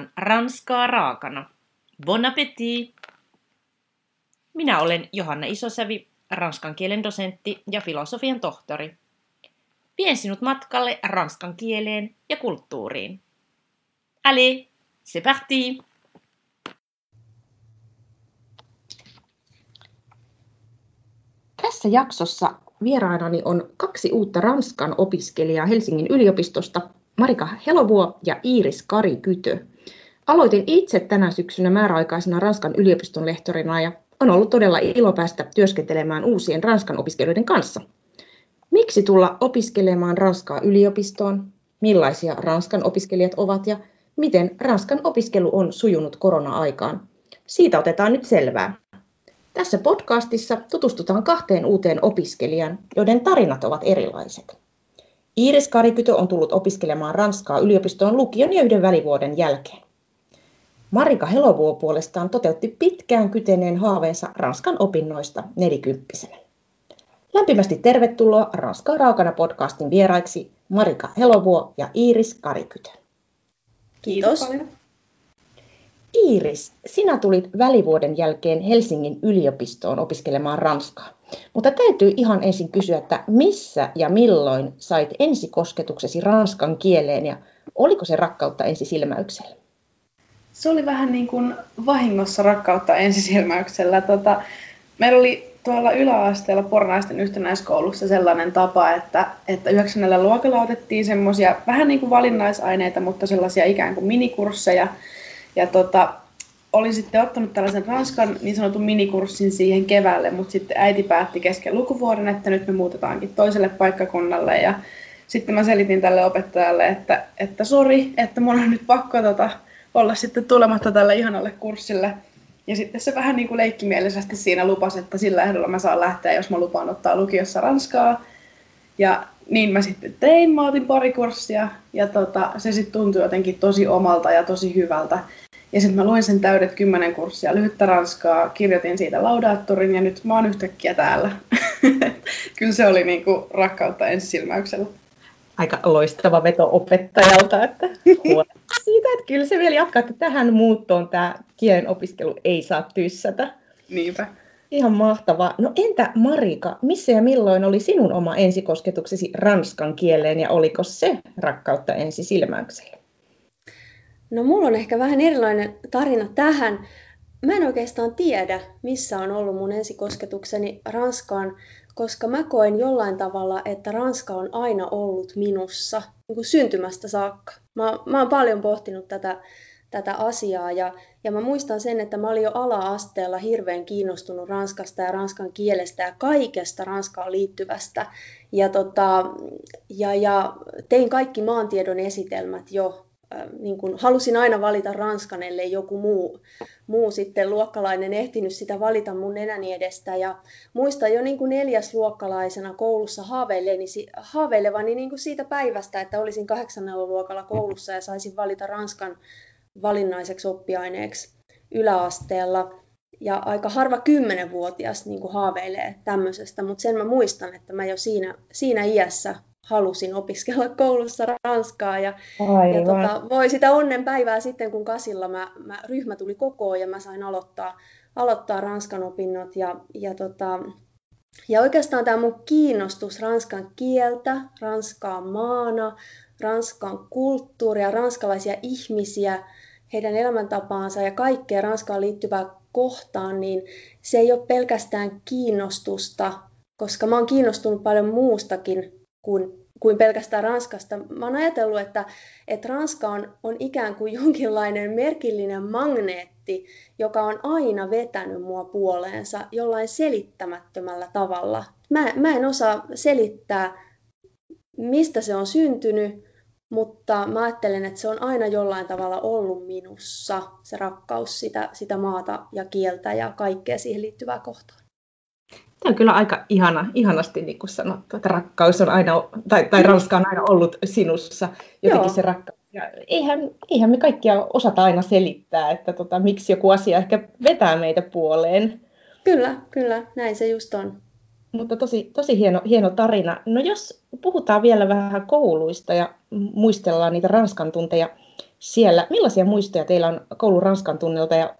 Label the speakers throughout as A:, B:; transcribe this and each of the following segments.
A: tarjoillaan ranskaa raakana. Bon appétit! Minä olen Johanna Isosävi, ranskan kielen dosentti ja filosofian tohtori. Vien sinut matkalle ranskan kieleen ja kulttuuriin. Allez, c'est parti!
B: Tässä jaksossa vieraanani on kaksi uutta Ranskan opiskelijaa Helsingin yliopistosta, Marika Helovuo ja Iiris Kari Kytö. Aloitin itse tänä syksynä määräaikaisena Ranskan yliopiston lehtorina ja on ollut todella ilo päästä työskentelemään uusien Ranskan opiskelijoiden kanssa. Miksi tulla opiskelemaan Ranskaa yliopistoon? Millaisia Ranskan opiskelijat ovat ja miten Ranskan opiskelu on sujunut korona-aikaan? Siitä otetaan nyt selvää. Tässä podcastissa tutustutaan kahteen uuteen opiskelijaan, joiden tarinat ovat erilaiset. Iiris Karikytö on tullut opiskelemaan Ranskaa yliopistoon lukion ja yhden välivuoden jälkeen. Marika Helovuo puolestaan toteutti pitkään kyteneen haaveensa Ranskan opinnoista nelikymppisenä. Lämpimästi tervetuloa Ranskaa raakana podcastin vieraiksi Marika Helovuo ja Iiris Karikytö.
C: Kiitos. Kiitos
B: Iiris, sinä tulit välivuoden jälkeen Helsingin yliopistoon opiskelemaan ranskaa. Mutta täytyy ihan ensin kysyä, että missä ja milloin sait ensikosketuksesi ranskan kieleen ja oliko se rakkautta ensisilmäyksellä?
C: Se oli vähän niin kuin vahingossa rakkautta ensisilmäyksellä. Tota, meillä oli tuolla yläasteella Pornaisten yhtenäiskoulussa sellainen tapa, että, että yhdeksännellä luokalla otettiin semmoisia vähän niin kuin valinnaisaineita, mutta sellaisia ikään kuin minikursseja, ja tota, olin sitten ottanut tällaisen Ranskan niin sanotun minikurssin siihen keväälle, mutta sitten äiti päätti kesken lukuvuoden, että nyt me muutetaankin toiselle paikkakunnalle ja sitten mä selitin tälle opettajalle, että, että sori, että mun on nyt pakko tota, olla sitten tulematta tälle ihanalle kurssille. Ja sitten se vähän niin kuin leikkimielisesti siinä lupasi, että sillä ehdolla mä saan lähteä, jos mä lupaan ottaa lukiossa ranskaa. Ja niin mä sitten tein, mä otin pari kurssia ja tota, se sitten tuntui jotenkin tosi omalta ja tosi hyvältä. Ja sitten mä luin sen täydet kymmenen kurssia lyhyttä ranskaa, kirjoitin siitä laudaattorin ja nyt mä oon yhtäkkiä täällä. Kyllä se oli niinku rakkautta ensisilmäyksellä.
B: Aika loistava veto opettajalta, että siitä, että kyllä se vielä jatkaa, että tähän muuttoon tämä kielen opiskelu ei saa tyssätä.
C: Niinpä.
B: Ihan mahtavaa. No entä Marika, missä ja milloin oli sinun oma ensikosketuksesi ranskan kieleen ja oliko se rakkautta ensisilmäyksellä?
D: No mulla on ehkä vähän erilainen tarina tähän. Mä en oikeastaan tiedä, missä on ollut mun ensikosketukseni Ranskaan, koska mä koen jollain tavalla, että Ranska on aina ollut minussa niin kuin syntymästä saakka. Mä, mä oon paljon pohtinut tätä, tätä asiaa ja, ja mä muistan sen, että mä olin jo ala-asteella hirveän kiinnostunut Ranskasta ja ranskan kielestä ja kaikesta Ranskaan liittyvästä. Ja, tota, ja, ja tein kaikki maantiedon esitelmät jo niin kuin, halusin aina valita Ranskan, ellei joku muu, muu sitten luokkalainen ehtinyt sitä valita mun nenäni edestä. Ja muistan jo niin kuin neljäsluokkalaisena koulussa haaveilleni, haaveilevani niin kuin siitä päivästä, että olisin kahdeksannella luokalla koulussa ja saisin valita Ranskan valinnaiseksi oppiaineeksi yläasteella. Ja aika harva kymmenenvuotias niin kuin haaveilee tämmöisestä, mutta sen mä muistan, että mä jo siinä, siinä iässä halusin opiskella koulussa ranskaa. Ja, ja tota, voi sitä onnenpäivää sitten, kun kasilla mä, mä, ryhmä tuli kokoon ja mä sain aloittaa, aloittaa ranskan opinnot. Ja, ja, tota, ja oikeastaan tämä mun kiinnostus ranskan kieltä, ranskaa maana, ranskan kulttuuria, ranskalaisia ihmisiä, heidän elämäntapaansa ja kaikkea Ranskaan liittyvää kohtaan, niin se ei ole pelkästään kiinnostusta, koska mä oon kiinnostunut paljon muustakin kuin kuin pelkästään Ranskasta. Mä oon ajatellut, että, että Ranska on, on ikään kuin jonkinlainen merkillinen magneetti, joka on aina vetänyt mua puoleensa jollain selittämättömällä tavalla. Mä, mä en osaa selittää, mistä se on syntynyt, mutta mä ajattelen, että se on aina jollain tavalla ollut minussa, se rakkaus sitä, sitä maata ja kieltä ja kaikkea siihen liittyvää kohtaa.
B: Tämä on kyllä aika ihana, ihanasti niin kuin sanottu, että rakkaus on aina, tai, tai Ranska on aina ollut sinussa, jotenkin Joo. se rakkaus. Ja eihän, eihän me kaikkia osata aina selittää, että tota, miksi joku asia ehkä vetää meitä puoleen.
D: Kyllä, kyllä, näin se just on.
B: Mutta tosi, tosi hieno, hieno tarina. No jos puhutaan vielä vähän kouluista ja muistellaan niitä Ranskan tunteja, siellä. Millaisia muistoja teillä on koulun ranskan tunnelta ja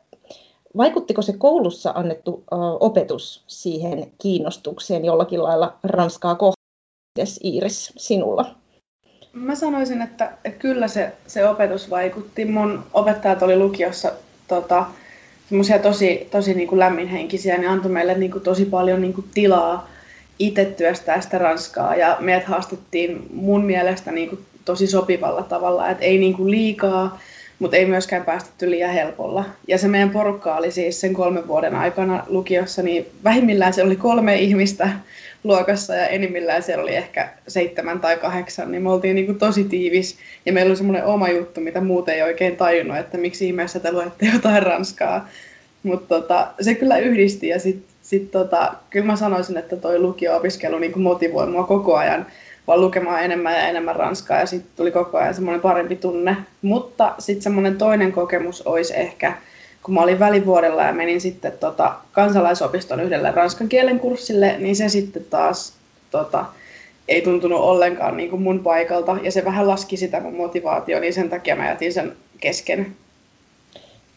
B: vaikuttiko se koulussa annettu opetus siihen kiinnostukseen jollakin lailla ranskaa kohtaan? Iiris sinulla?
C: Mä sanoisin, että, että kyllä se, se opetus vaikutti. Mun opettajat oli lukiossa tota, semmoisia tosi, tosi niin kuin lämminhenkisiä, niin antoi meille niin kuin tosi paljon niin kuin tilaa itse työstää sitä ranskaa. Ja meidät haastettiin mun mielestä niin kuin tosi sopivalla tavalla, että ei niin kuin liikaa, mutta ei myöskään päästetty liian helpolla. Ja se meidän porukka oli siis sen kolmen vuoden aikana lukiossa, niin vähimmillään se oli kolme ihmistä luokassa ja enimmillään siellä oli ehkä seitsemän tai kahdeksan, niin me oltiin niin kuin tosi tiivis ja meillä oli semmoinen oma juttu, mitä muut ei oikein tajunnut, että miksi ihmeessä te luette jotain ranskaa. Mutta tota, se kyllä yhdisti ja sitten sit tota, kyllä mä sanoisin, että toi lukio-opiskelu niin kuin motivoi mua koko ajan vaan lukemaan enemmän ja enemmän ranskaa ja sitten tuli koko ajan semmoinen parempi tunne. Mutta sitten semmoinen toinen kokemus olisi ehkä, kun mä olin välivuodella ja menin sitten tota, kansalaisopiston yhdelle ranskan kielen kurssille, niin se sitten taas tota, ei tuntunut ollenkaan niin kuin mun paikalta ja se vähän laski sitä mun motivaatio, niin sen takia mä jätin sen kesken.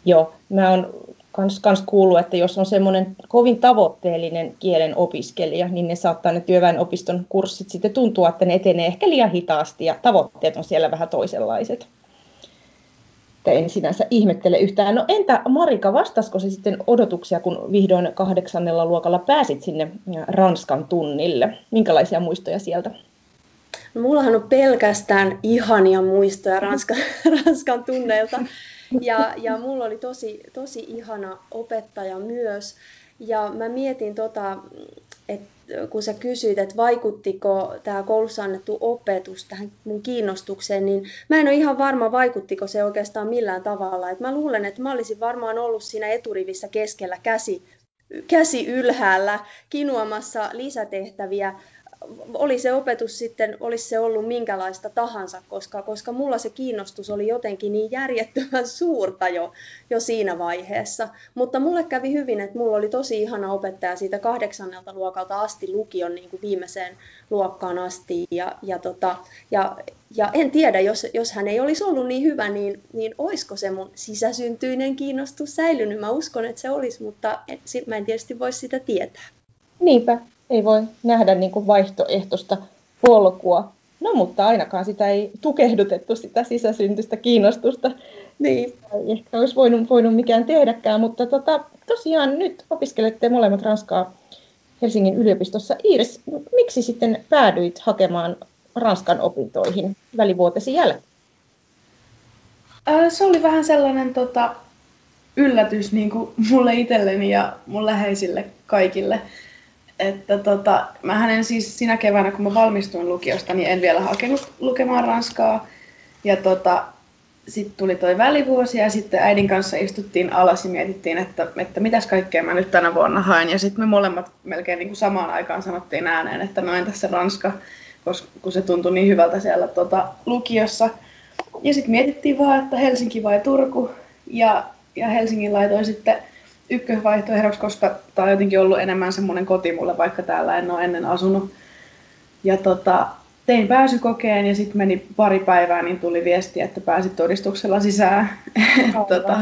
B: Joo, mä oon kans, kans kuullut, että jos on semmoinen kovin tavoitteellinen kielen opiskelija, niin ne saattaa ne työväenopiston kurssit sitten tuntua, että ne etenee ehkä liian hitaasti ja tavoitteet on siellä vähän toisenlaiset että en sinänsä ihmettele yhtään. No entä Marika, vastasko se sitten odotuksia, kun vihdoin kahdeksannella luokalla pääsit sinne Ranskan tunnille? Minkälaisia muistoja sieltä?
D: No, mullahan on pelkästään ihania muistoja Ranskan, Ranskan tunneilta. Ja, ja mulla oli tosi, tosi ihana opettaja myös. Ja mä mietin tota, että kun sä kysyit, että vaikuttiko tämä koulussa annettu opetus tähän mun kiinnostukseen, niin mä en ole ihan varma, vaikuttiko se oikeastaan millään tavalla. Et mä luulen, että mä olisin varmaan ollut siinä eturivissä keskellä käsi, käsi ylhäällä kinuamassa lisätehtäviä oli se opetus sitten, olisi se ollut minkälaista tahansa, koska, koska mulla se kiinnostus oli jotenkin niin järjettömän suurta jo, jo siinä vaiheessa. Mutta mulle kävi hyvin, että mulla oli tosi ihana opettaja siitä kahdeksannelta luokalta asti lukion niin kuin viimeiseen luokkaan asti. Ja, ja, tota, ja, ja en tiedä, jos, jos hän ei olisi ollut niin hyvä, niin, niin olisiko se mun sisäsyntyinen kiinnostus säilynyt. Mä uskon, että se olisi, mutta et, mä en tietysti voisi sitä tietää.
B: Niinpä, ei voi nähdä niin kuin vaihtoehtoista polkua. No mutta ainakaan sitä ei tukehdutettu sitä sisäsyntystä kiinnostusta. Niin. Ei ehkä olisi voinut, voinut mikään tehdäkään, mutta tota, tosiaan nyt opiskelette molemmat Ranskaa Helsingin yliopistossa. Iiris, miksi sitten päädyit hakemaan Ranskan opintoihin välivuotesi jälkeen?
C: Se oli vähän sellainen tota, yllätys niin kuin mulle itselleni ja mun läheisille kaikille että tota, mä en siis sinä keväänä, kun mä valmistuin lukiosta, niin en vielä hakenut lukemaan ranskaa. Ja tota, sitten tuli toi välivuosi ja sitten äidin kanssa istuttiin alas ja mietittiin, että, että mitäs kaikkea mä nyt tänä vuonna haen. Ja sitten me molemmat melkein niin kuin samaan aikaan sanottiin ääneen, että no entäs se Ranska, koska kun se tuntui niin hyvältä siellä tota, lukiossa. Ja sitten mietittiin vaan, että Helsinki vai Turku. Ja, ja Helsingin laitoin sitten ykkösvaihtoehdoksi, koska tämä on jotenkin ollut enemmän semmoinen koti mulle, vaikka täällä en ole ennen asunut. Ja tota, tein pääsykokeen ja sitten meni pari päivää, niin tuli viesti, että pääsit todistuksella sisään. tota,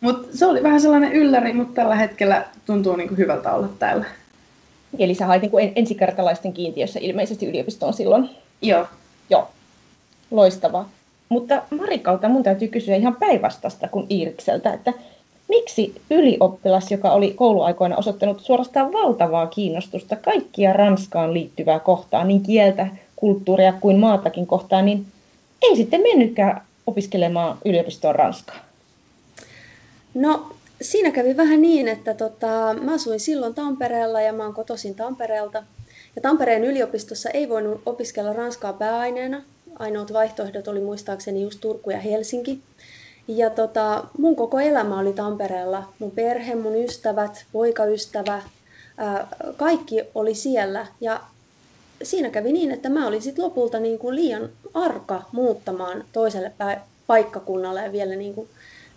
C: mutta se oli vähän sellainen ylläri, mutta tällä hetkellä tuntuu niin kuin hyvältä olla täällä.
B: Eli sä hait niin ensikertalaisten kiintiössä ilmeisesti yliopistoon silloin?
C: Joo.
B: Joo, loistavaa. Mutta Marikalta mun täytyy kysyä ihan päinvastasta kuin Iirikseltä, että Miksi ylioppilas, joka oli kouluaikoina osoittanut suorastaan valtavaa kiinnostusta kaikkia Ranskaan liittyvää kohtaa, niin kieltä, kulttuuria kuin maatakin kohtaan, niin ei sitten mennytkään opiskelemaan yliopistoon Ranskaa?
D: No siinä kävi vähän niin, että tota, mä asuin silloin Tampereella ja mä oon kotoisin Tampereelta. Ja Tampereen yliopistossa ei voinut opiskella ranskaa pääaineena. Ainoat vaihtoehdot oli muistaakseni just Turku ja Helsinki. Ja tota, mun koko elämä oli Tampereella. Mun perhe, mun ystävät, poikaystävä, ää, kaikki oli siellä. Ja siinä kävi niin, että mä olin sit lopulta niin kuin liian arka muuttamaan toiselle paikkakunnalle ja vielä niin kuin,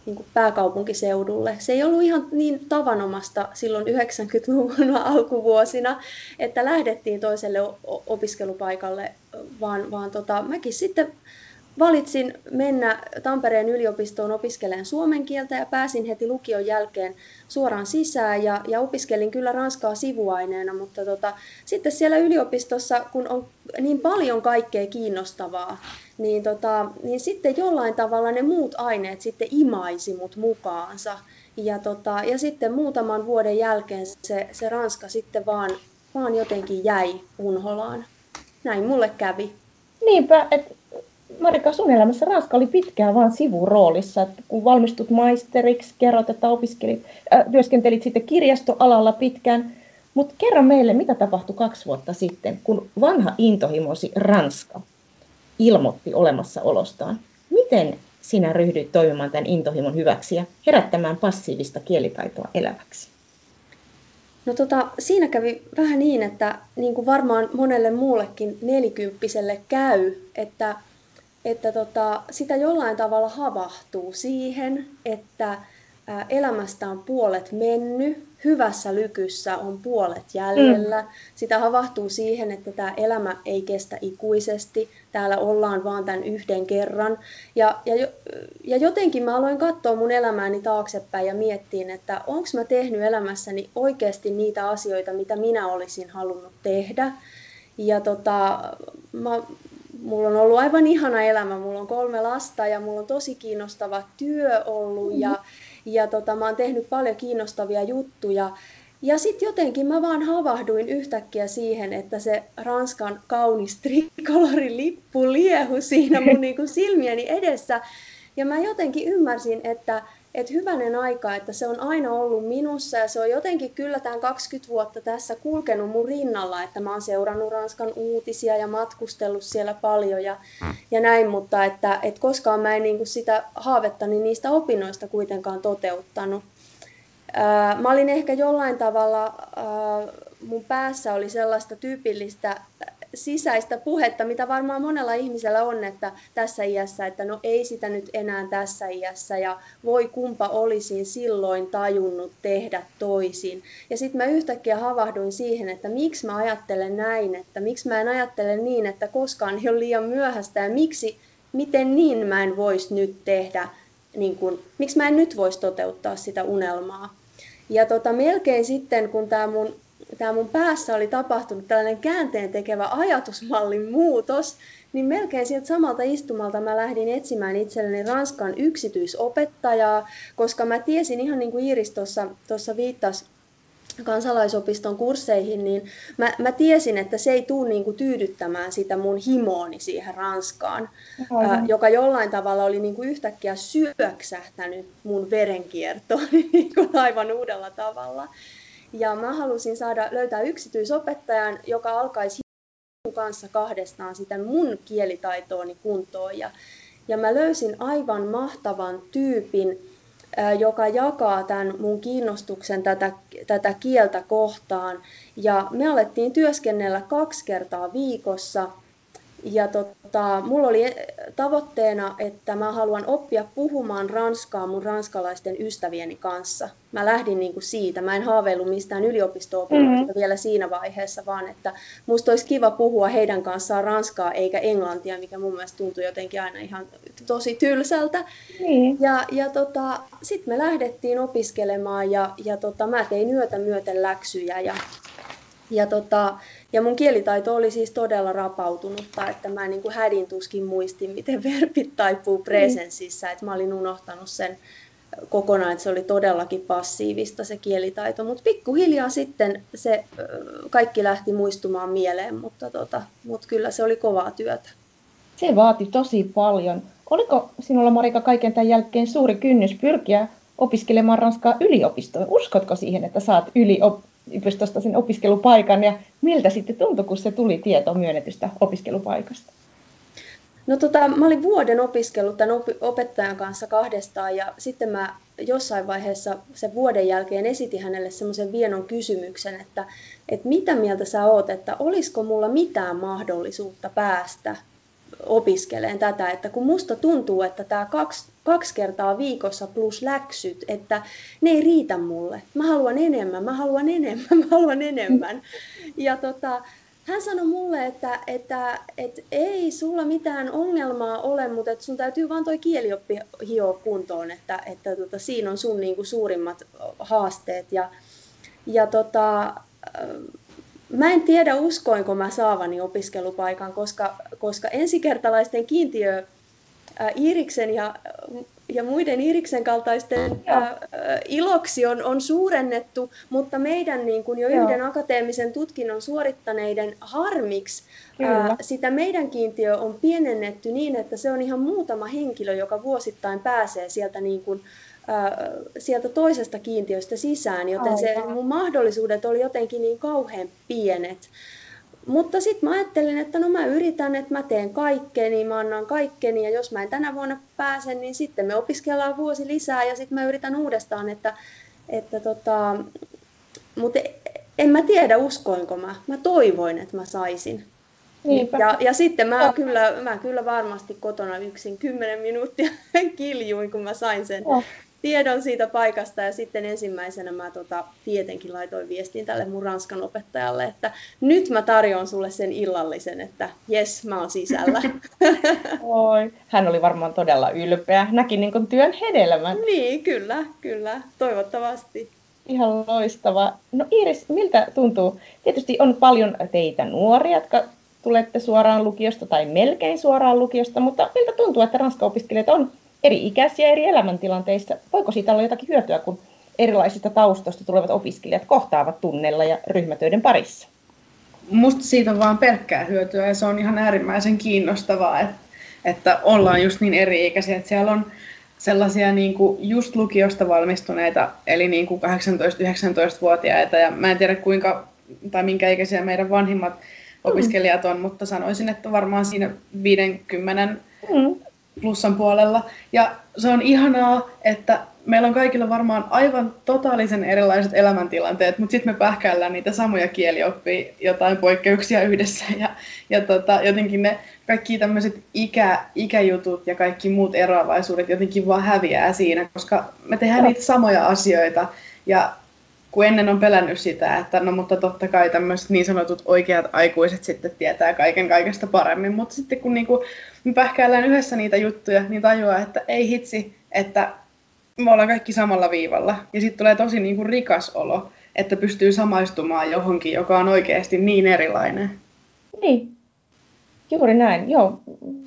D: niin kuin pääkaupunkiseudulle. Se ei ollut ihan niin tavanomasta silloin 90-luvun alkuvuosina, että lähdettiin toiselle opiskelupaikalle, vaan, vaan tota, mäkin sitten valitsin mennä Tampereen yliopistoon opiskelemaan suomen kieltä ja pääsin heti lukion jälkeen suoraan sisään ja, ja opiskelin kyllä ranskaa sivuaineena, mutta tota, sitten siellä yliopistossa, kun on niin paljon kaikkea kiinnostavaa, niin, tota, niin sitten jollain tavalla ne muut aineet sitten imaisi mut mukaansa. Ja, tota, ja sitten muutaman vuoden jälkeen se, se ranska sitten vaan, vaan jotenkin jäi unholaan. Näin mulle kävi.
B: Niinpä, että Marika, sun elämässä Ranska oli pitkään vain sivuroolissa, että kun valmistut maisteriksi, kerrot, että opiskelit, äh, työskentelit sitten kirjastoalalla pitkään, mutta kerro meille, mitä tapahtui kaksi vuotta sitten, kun vanha intohimosi Ranska ilmoitti olemassaolostaan. Miten sinä ryhdyit toimimaan tämän intohimon hyväksi ja herättämään passiivista kielitaitoa eläväksi?
D: No tota, siinä kävi vähän niin, että niin kuin varmaan monelle muullekin nelikymppiselle käy, että että tota, sitä jollain tavalla havahtuu siihen, että elämästä on puolet mennyt, hyvässä lykyssä on puolet jäljellä. Mm. Sitä havahtuu siihen, että tämä elämä ei kestä ikuisesti, täällä ollaan vaan tämän yhden kerran. Ja, ja, ja jotenkin mä aloin katsoa mun elämääni taaksepäin ja miettiin, että onko mä tehnyt elämässäni oikeasti niitä asioita, mitä minä olisin halunnut tehdä. Ja tota, mä mulla on ollut aivan ihana elämä. Mulla on kolme lasta ja mulla on tosi kiinnostava työ ollut ja, mm-hmm. ja tota, mä oon tehnyt paljon kiinnostavia juttuja. Ja sitten jotenkin mä vaan havahduin yhtäkkiä siihen, että se Ranskan kaunis trikolorin lippu liehu siinä mun niin kuin silmieni edessä. Ja mä jotenkin ymmärsin, että, että hyvänen aika, että se on aina ollut minussa ja se on jotenkin kyllä tämän 20 vuotta tässä kulkenut mun rinnalla, että mä oon seurannut Ranskan uutisia ja matkustellut siellä paljon ja, mm. ja näin, mutta että, että koskaan mä en niin kuin sitä haavettani niistä opinnoista kuitenkaan toteuttanut. Ää, mä olin ehkä jollain tavalla, ää, mun päässä oli sellaista tyypillistä sisäistä puhetta, mitä varmaan monella ihmisellä on, että tässä iässä, että no ei sitä nyt enää tässä iässä ja voi kumpa olisin silloin tajunnut tehdä toisin. Ja sitten mä yhtäkkiä havahduin siihen, että miksi mä ajattelen näin, että miksi mä en ajattele niin, että koskaan ei ole liian myöhäistä ja miksi, miten niin mä en voisi nyt tehdä, niin kun, miksi mä en nyt voisi toteuttaa sitä unelmaa. Ja tota, melkein sitten, kun tämä mun tämä mun päässä oli tapahtunut tällainen käänteen tekevä ajatusmallin muutos, niin melkein sieltä samalta istumalta mä lähdin etsimään itselleni Ranskan yksityisopettajaa, koska mä tiesin ihan niin kuin Iiris tuossa viittasi kansalaisopiston kursseihin, niin mä, mä tiesin, että se ei tule niin kuin tyydyttämään sitä mun himooni siihen Ranskaan, ää, joka jollain tavalla oli niin kuin yhtäkkiä syöksähtänyt mun verenkiertoon niin kuin aivan uudella tavalla. Ja mä halusin saada löytää yksityisopettajan, joka alkaisi mun kanssa kahdestaan sitä mun kielitaitooni kuntoon. Ja, ja mä löysin aivan mahtavan tyypin, joka jakaa tämän mun kiinnostuksen tätä, tätä kieltä kohtaan. Ja me alettiin työskennellä kaksi kertaa viikossa – ja tota, mulla oli tavoitteena, että mä haluan oppia puhumaan ranskaa mun ranskalaisten ystävieni kanssa. Mä lähdin niin kuin siitä. Mä en haaveillut mistään yliopisto mm-hmm. vielä siinä vaiheessa, vaan että musta olisi kiva puhua heidän kanssaan ranskaa eikä englantia, mikä mun mielestä tuntui jotenkin aina ihan tosi tylsältä. Mm. Ja, ja tota, sitten me lähdettiin opiskelemaan ja, ja tota, mä tein yötä myöten läksyjä ja, ja tota, ja mun kielitaito oli siis todella rapautunutta, että mä niin kuin hädin tuskin muistin, miten verbit taipuu niin. presenssissä, mm. että mä olin unohtanut sen kokonaan, että se oli todellakin passiivista se kielitaito, mutta pikkuhiljaa sitten se kaikki lähti muistumaan mieleen, mutta, tota, mutta kyllä se oli kovaa työtä.
B: Se vaati tosi paljon. Oliko sinulla Marika kaiken tämän jälkeen suuri kynnys pyrkiä opiskelemaan Ranskaa yliopistoon? Uskotko siihen, että saat yliop- yliopistosta sen opiskelupaikan ja miltä sitten tuntui, kun se tuli tieto myönnetystä opiskelupaikasta?
D: No tota, mä olin vuoden opiskellut tämän opettajan kanssa kahdestaan ja sitten mä jossain vaiheessa sen vuoden jälkeen esitin hänelle semmoisen vienon kysymyksen, että, että mitä mieltä sä oot, että olisiko mulla mitään mahdollisuutta päästä opiskeleen tätä, että kun musta tuntuu, että tämä kaksi, kaksi kertaa viikossa plus läksyt, että ne ei riitä mulle. Mä haluan enemmän, mä haluan enemmän, mä haluan enemmän. Ja tota, hän sanoi mulle, että, että, että ei sulla mitään ongelmaa ole, mutta että sun täytyy vaan toi kielioppi hioa kuntoon, että, että tota, siinä on sun niin kuin, suurimmat haasteet. Ja, ja tota, mä en tiedä uskoinko mä saavani opiskelupaikan, koska, koska ensikertalaisten kiintiö Iiriksen ja, ja muiden Iiriksen kaltaisten ää, iloksi on, on suurennettu, mutta meidän niin kuin jo Joo. yhden akateemisen tutkinnon suorittaneiden harmiksi ää, sitä meidän kiintiö on pienennetty niin, että se on ihan muutama henkilö, joka vuosittain pääsee sieltä niin kuin, sieltä toisesta kiintiöstä sisään, joten se, mun mahdollisuudet oli jotenkin niin kauhean pienet. Mutta sitten mä ajattelin, että no mä yritän, että mä teen kaikkeni, mä annan kaikkeni ja jos mä en tänä vuonna pääse, niin sitten me opiskellaan vuosi lisää ja sitten mä yritän uudestaan, että, että tota, mutta en mä tiedä uskoinko mä, mä toivoin, että mä saisin. Ja, ja sitten mä kyllä, mä kyllä varmasti kotona yksin 10 minuuttia kiljuin, kun mä sain sen, oh tiedon siitä paikasta ja sitten ensimmäisenä mä tota, tietenkin laitoin viestiin tälle mun ranskan opettajalle, että nyt mä tarjoan sulle sen illallisen, että jes, mä oon sisällä.
B: Oi, hän oli varmaan todella ylpeä, näki niin työn hedelmän.
D: Niin, kyllä, kyllä, toivottavasti.
B: Ihan loistava. No Iiris, miltä tuntuu? Tietysti on paljon teitä nuoria, jotka tulette suoraan lukiosta tai melkein suoraan lukiosta, mutta miltä tuntuu, että ranska-opiskelijat on eri-ikäisiä eri elämäntilanteissa. Voiko siitä olla jotakin hyötyä, kun erilaisista taustoista tulevat opiskelijat kohtaavat tunnella ja ryhmätöiden parissa?
C: Musta siitä on vaan pelkkää hyötyä ja se on ihan äärimmäisen kiinnostavaa, että, että ollaan just niin eri-ikäisiä, että siellä on sellaisia niin kuin just lukiosta valmistuneita, eli niin kuin 18-19-vuotiaita, ja mä en tiedä kuinka tai minkä ikäisiä meidän vanhimmat mm. opiskelijat on, mutta sanoisin, että varmaan siinä 50 mm plussan puolella. Ja se on ihanaa, että meillä on kaikilla varmaan aivan totaalisen erilaiset elämäntilanteet, mutta sitten me pähkäillään niitä samoja kielioppia, jotain poikkeuksia yhdessä. Ja, ja tota, jotenkin ne kaikki tämmöiset ikä, ikäjutut ja kaikki muut eroavaisuudet jotenkin vaan häviää siinä, koska me tehdään niitä samoja asioita. Ja kun ennen on pelännyt sitä, että no mutta totta kai tämmöiset niin sanotut oikeat aikuiset sitten tietää kaiken kaikesta paremmin, mutta sitten kun niinku me pähkäillään yhdessä niitä juttuja, niin tajuaa, että ei hitsi, että me ollaan kaikki samalla viivalla. Ja sitten tulee tosi niinku rikas olo, että pystyy samaistumaan johonkin, joka on oikeasti niin erilainen.
B: Niin, juuri näin. Joo,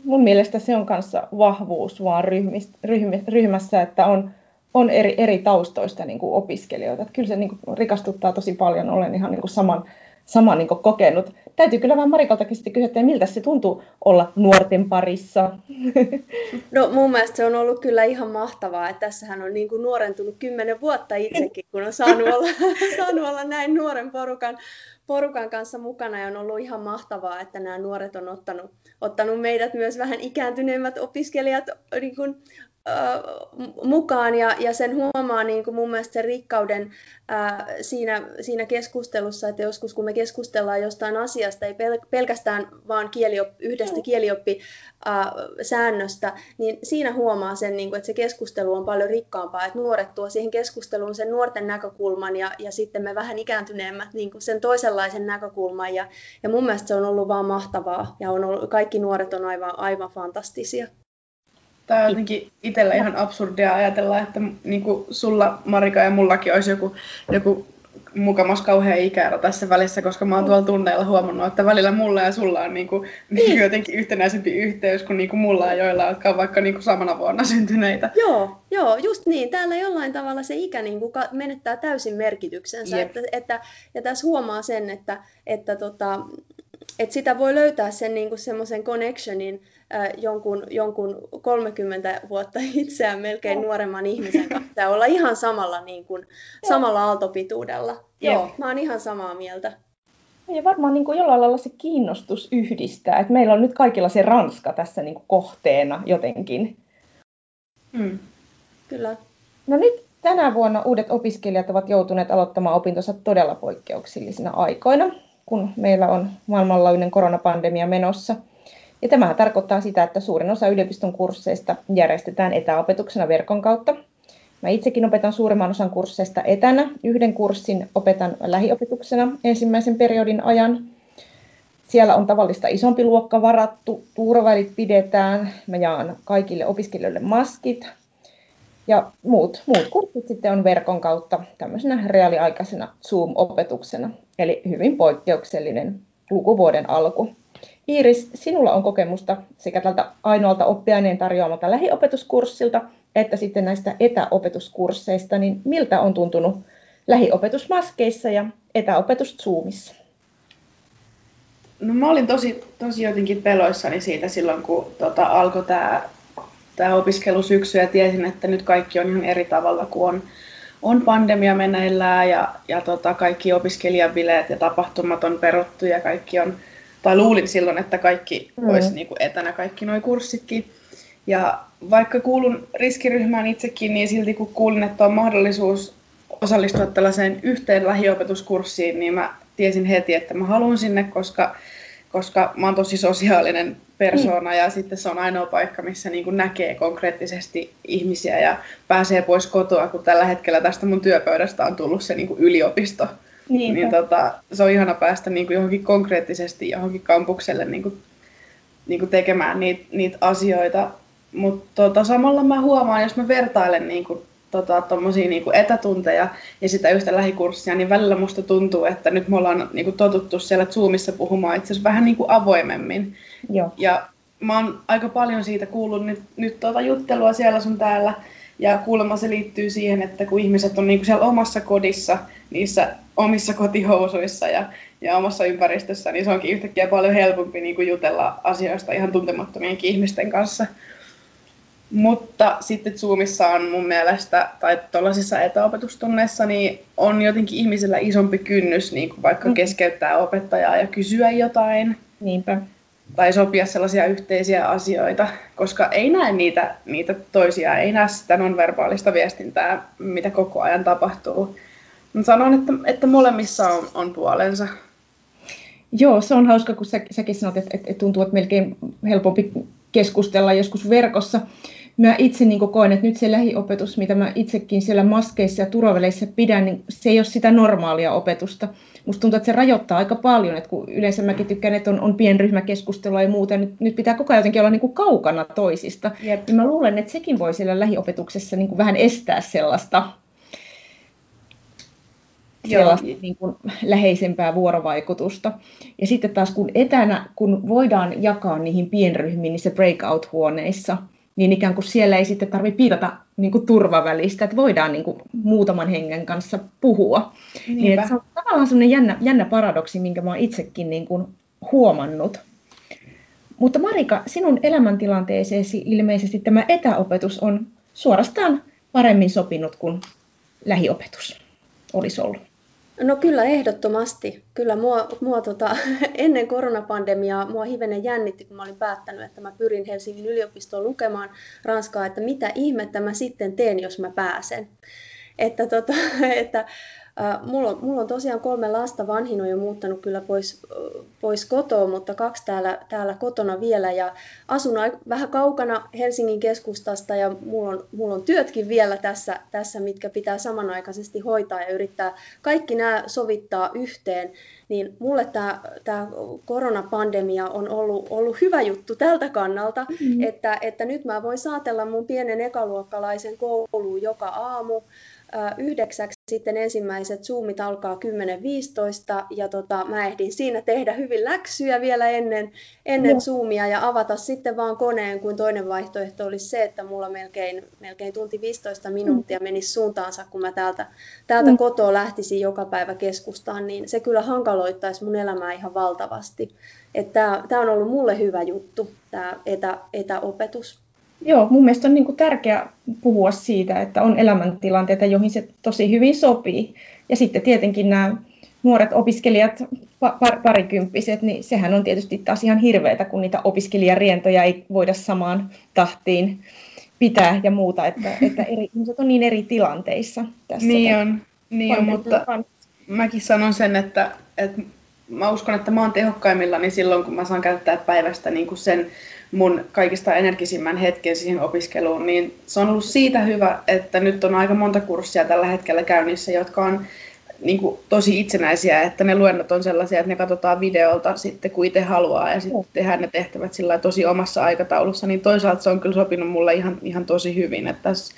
B: mun mielestä se on kanssa vahvuus vaan ryhmässä, että on on eri, eri taustoista niin kuin opiskelijoita. Että kyllä se niin kuin rikastuttaa tosi paljon, olen ihan niin kuin saman, saman niin kuin kokenut. Täytyy kyllä vähän Marikaltakin sitten kysyä, että miltä se tuntuu olla nuorten parissa?
D: No mun mielestä se on ollut kyllä ihan mahtavaa, että tässähän on niin kuin nuorentunut kymmenen vuotta itsekin, kun on saanut olla, saanut olla näin nuoren porukan, porukan kanssa mukana ja on ollut ihan mahtavaa, että nämä nuoret on ottanut, ottanut meidät myös vähän ikääntyneemmät opiskelijat niin kuin mukaan ja, ja sen huomaa niin kuin mun mielestä sen rikkauden ää, siinä, siinä keskustelussa, että joskus kun me keskustellaan jostain asiasta, ei pel, pelkästään vaan kielioppi, yhdestä kielioppisäännöstä, niin siinä huomaa sen, niin kuin, että se keskustelu on paljon rikkaampaa, että nuoret tuo siihen keskusteluun sen nuorten näkökulman ja, ja sitten me vähän ikääntyneemmät niin kuin sen toisenlaisen näkökulman ja, ja mun mielestä se on ollut vaan mahtavaa ja on ollut, kaikki nuoret on aivan, aivan fantastisia.
C: Tämä on jotenkin itsellä ihan absurdia ajatella, että niin kuin sulla, Marika, ja mullakin olisi joku, joku mukamas kauhean ikäero tässä välissä, koska mä oon tuolla tunneilla huomannut, että välillä mulla ja sulla on niin kuin, niin. jotenkin yhtenäisempi yhteys kuin, niin kuin mulla ja joilla, jotka on vaikka niin kuin samana vuonna syntyneitä.
D: Joo, joo, just niin. Täällä jollain tavalla se ikä niin kuin menettää täysin merkityksensä. Että, että, ja tässä huomaa sen, että, että, tota, että sitä voi löytää sen niin semmoisen connectionin äh, jonkun, jonkun 30 vuotta itseään melkein no. nuoremman ihmisen kanssa ja olla ihan samalla, niin kuin, samalla aaltopituudella. Joo. Joo, mä oon ihan samaa mieltä.
B: Ja varmaan niin kuin jollain lailla se kiinnostus yhdistää, että meillä on nyt kaikilla se Ranska tässä niin kuin kohteena jotenkin.
D: Mm. Kyllä.
B: No nyt tänä vuonna uudet opiskelijat ovat joutuneet aloittamaan opintonsa todella poikkeuksellisina aikoina kun meillä on maailmanlaajuinen koronapandemia menossa. Ja tämä tarkoittaa sitä, että suurin osa yliopiston kursseista järjestetään etäopetuksena verkon kautta. Mä itsekin opetan suurimman osan kursseista etänä. Yhden kurssin opetan lähiopetuksena ensimmäisen periodin ajan. Siellä on tavallista isompi luokka varattu, turvavälit pidetään, mä jaan kaikille opiskelijoille maskit, ja muut, muut kurssit sitten on verkon kautta tämmöisenä reaaliaikaisena Zoom-opetuksena, eli hyvin poikkeuksellinen lukuvuoden alku. Iiris, sinulla on kokemusta sekä tältä ainoalta oppiaineen tarjoamalta lähiopetuskurssilta että sitten näistä etäopetuskursseista, niin miltä on tuntunut lähiopetus maskeissa ja etäopetus Zoomissa?
C: No mä olin tosi, tosi jotenkin peloissani siitä silloin, kun tota, alkoi tämä tämä opiskelusyksy ja tiesin, että nyt kaikki on ihan eri tavalla, kuin on, on pandemia meneillään ja, ja tota, kaikki opiskelijabileet ja tapahtumat on peruttu ja kaikki on, tai luulin silloin, että kaikki mm. olisi niin kuin etänä, kaikki nuo kurssitkin. Ja vaikka kuulun riskiryhmään itsekin, niin silti kun kuulin, että on mahdollisuus osallistua tällaiseen yhteen lähiopetuskurssiin, niin mä tiesin heti, että mä haluan sinne, koska, koska mä oon tosi sosiaalinen persoona mm. ja sitten se on ainoa paikka, missä niin kuin näkee konkreettisesti ihmisiä ja pääsee pois kotoa, kun tällä hetkellä tästä mun työpöydästä on tullut se niin kuin yliopisto. Niinpä. Niin tota, se on ihana päästä niin kuin johonkin konkreettisesti johonkin kampukselle niin kuin, niin kuin tekemään niitä, niitä asioita. Mutta tota, samalla mä huomaan, jos mä vertailen niin kuin tota, niin kuin etätunteja ja sitä yhtä lähikurssia, niin välillä musta tuntuu, että nyt me ollaan niin kuin totuttu siellä Zoomissa puhumaan itse asiassa vähän niin kuin avoimemmin. Joo. Ja mä oon aika paljon siitä kuullut nyt, nyt tuota juttelua siellä sun täällä, ja kuulemma se liittyy siihen, että kun ihmiset on niinku siellä omassa kodissa, niissä omissa kotihousuissa ja, ja omassa ympäristössä, niin se onkin yhtäkkiä paljon helpompi niinku jutella asioista ihan tuntemattomienkin ihmisten kanssa. Mutta sitten Zoomissa on mun mielestä, tai tuollaisissa etäopetustunneissa, niin on jotenkin ihmisellä isompi kynnys niin kuin vaikka mm. keskeyttää opettajaa ja kysyä jotain.
B: Niinpä.
C: Tai sopia sellaisia yhteisiä asioita, koska ei näe niitä, niitä toisia, ei näe sitä nonverbaalista viestintää, mitä koko ajan tapahtuu. Mutta sanon, että, että molemmissa on, on puolensa.
B: Joo, se on hauska, kun sä, säkin sanot, että, että tuntuu, että melkein helpompi keskustella joskus verkossa mä itse niin koen, että nyt se lähiopetus, mitä mä itsekin siellä maskeissa ja turvaväleissä pidän, niin se ei ole sitä normaalia opetusta. Musta tuntuu, että se rajoittaa aika paljon, että kun yleensä mäkin tykkään, että on, on pienryhmäkeskustelua ja muuta, nyt, nyt pitää koko ajan jotenkin olla niin kuin kaukana toisista. Yep. Niin mä luulen, että sekin voi siellä lähiopetuksessa niin kuin vähän estää sellaista sellaista niin kuin läheisempää vuorovaikutusta. Ja sitten taas kun etänä, kun voidaan jakaa niihin pienryhmiin niissä breakout-huoneissa, niin ikään kuin siellä ei sitten tarvitse piitata niin kuin turvavälistä, että voidaan niin kuin muutaman hengen kanssa puhua. Niin, että se on tavallaan sellainen jännä, jännä paradoksi, minkä mä oon itsekin niin kuin huomannut. Mutta Marika, sinun elämäntilanteeseesi ilmeisesti tämä etäopetus on suorastaan paremmin sopinut kuin lähiopetus olisi ollut.
D: No kyllä ehdottomasti. Kyllä mua, mua tota, ennen koronapandemiaa mua hivenen jännitti, kun mä olin päättänyt, että mä pyrin Helsingin yliopistoon lukemaan ranskaa, että mitä ihmettä mä sitten teen, jos mä pääsen. Että, tota, että mulla, on, mulla on tosiaan kolme lasta, vanhin on jo muuttanut kyllä pois, pois kotoa, mutta kaksi täällä, täällä kotona vielä. Ja asun vähän kaukana Helsingin keskustasta ja mulla on, mulla on työtkin vielä tässä, tässä, mitkä pitää samanaikaisesti hoitaa ja yrittää kaikki nämä sovittaa yhteen, niin mulle tämä, tämä koronapandemia on ollut, ollut hyvä juttu tältä kannalta, mm-hmm. että, että nyt mä voin saatella mun pienen ekaluokkalaisen kouluun joka aamu, yhdeksäksi sitten ensimmäiset Zoomit alkaa 10.15 ja tota, mä ehdin siinä tehdä hyvin läksyjä vielä ennen, ennen Zoomia ja avata sitten vaan koneen, kun toinen vaihtoehto olisi se, että mulla melkein, melkein tunti 15 minuuttia mm. menisi suuntaansa, kun mä täältä, täältä mm. kotoa lähtisin joka päivä keskustaan, niin se kyllä hankaloittaisi mun elämää ihan valtavasti. Tämä on ollut mulle hyvä juttu, tämä etä, etäopetus.
B: Joo, mun mielestä on niin kuin tärkeää puhua siitä, että on elämäntilanteita, joihin se tosi hyvin sopii. Ja sitten tietenkin nämä nuoret opiskelijat, par- parikymppiset, niin sehän on tietysti taas ihan hirveätä, kun niitä opiskelijarientoja ei voida samaan tahtiin pitää ja muuta, että, että eri ihmiset on niin eri tilanteissa
C: tässä. Niin on, niin on mutta mäkin sanon sen, että, että mä uskon, että mä oon tehokkaimmillani silloin, kun mä saan käyttää päivästä niin kuin sen mun kaikista energisimmän hetken siihen opiskeluun, niin se on ollut siitä hyvä, että nyt on aika monta kurssia tällä hetkellä käynnissä, jotka on niin kuin tosi itsenäisiä, että ne luennot on sellaisia, että ne katsotaan videolta sitten kun itse haluaa ja sitten tehdään ne tehtävät sillä tosi omassa aikataulussa, niin toisaalta se on kyllä sopinut mulle ihan, ihan tosi hyvin, että tässä,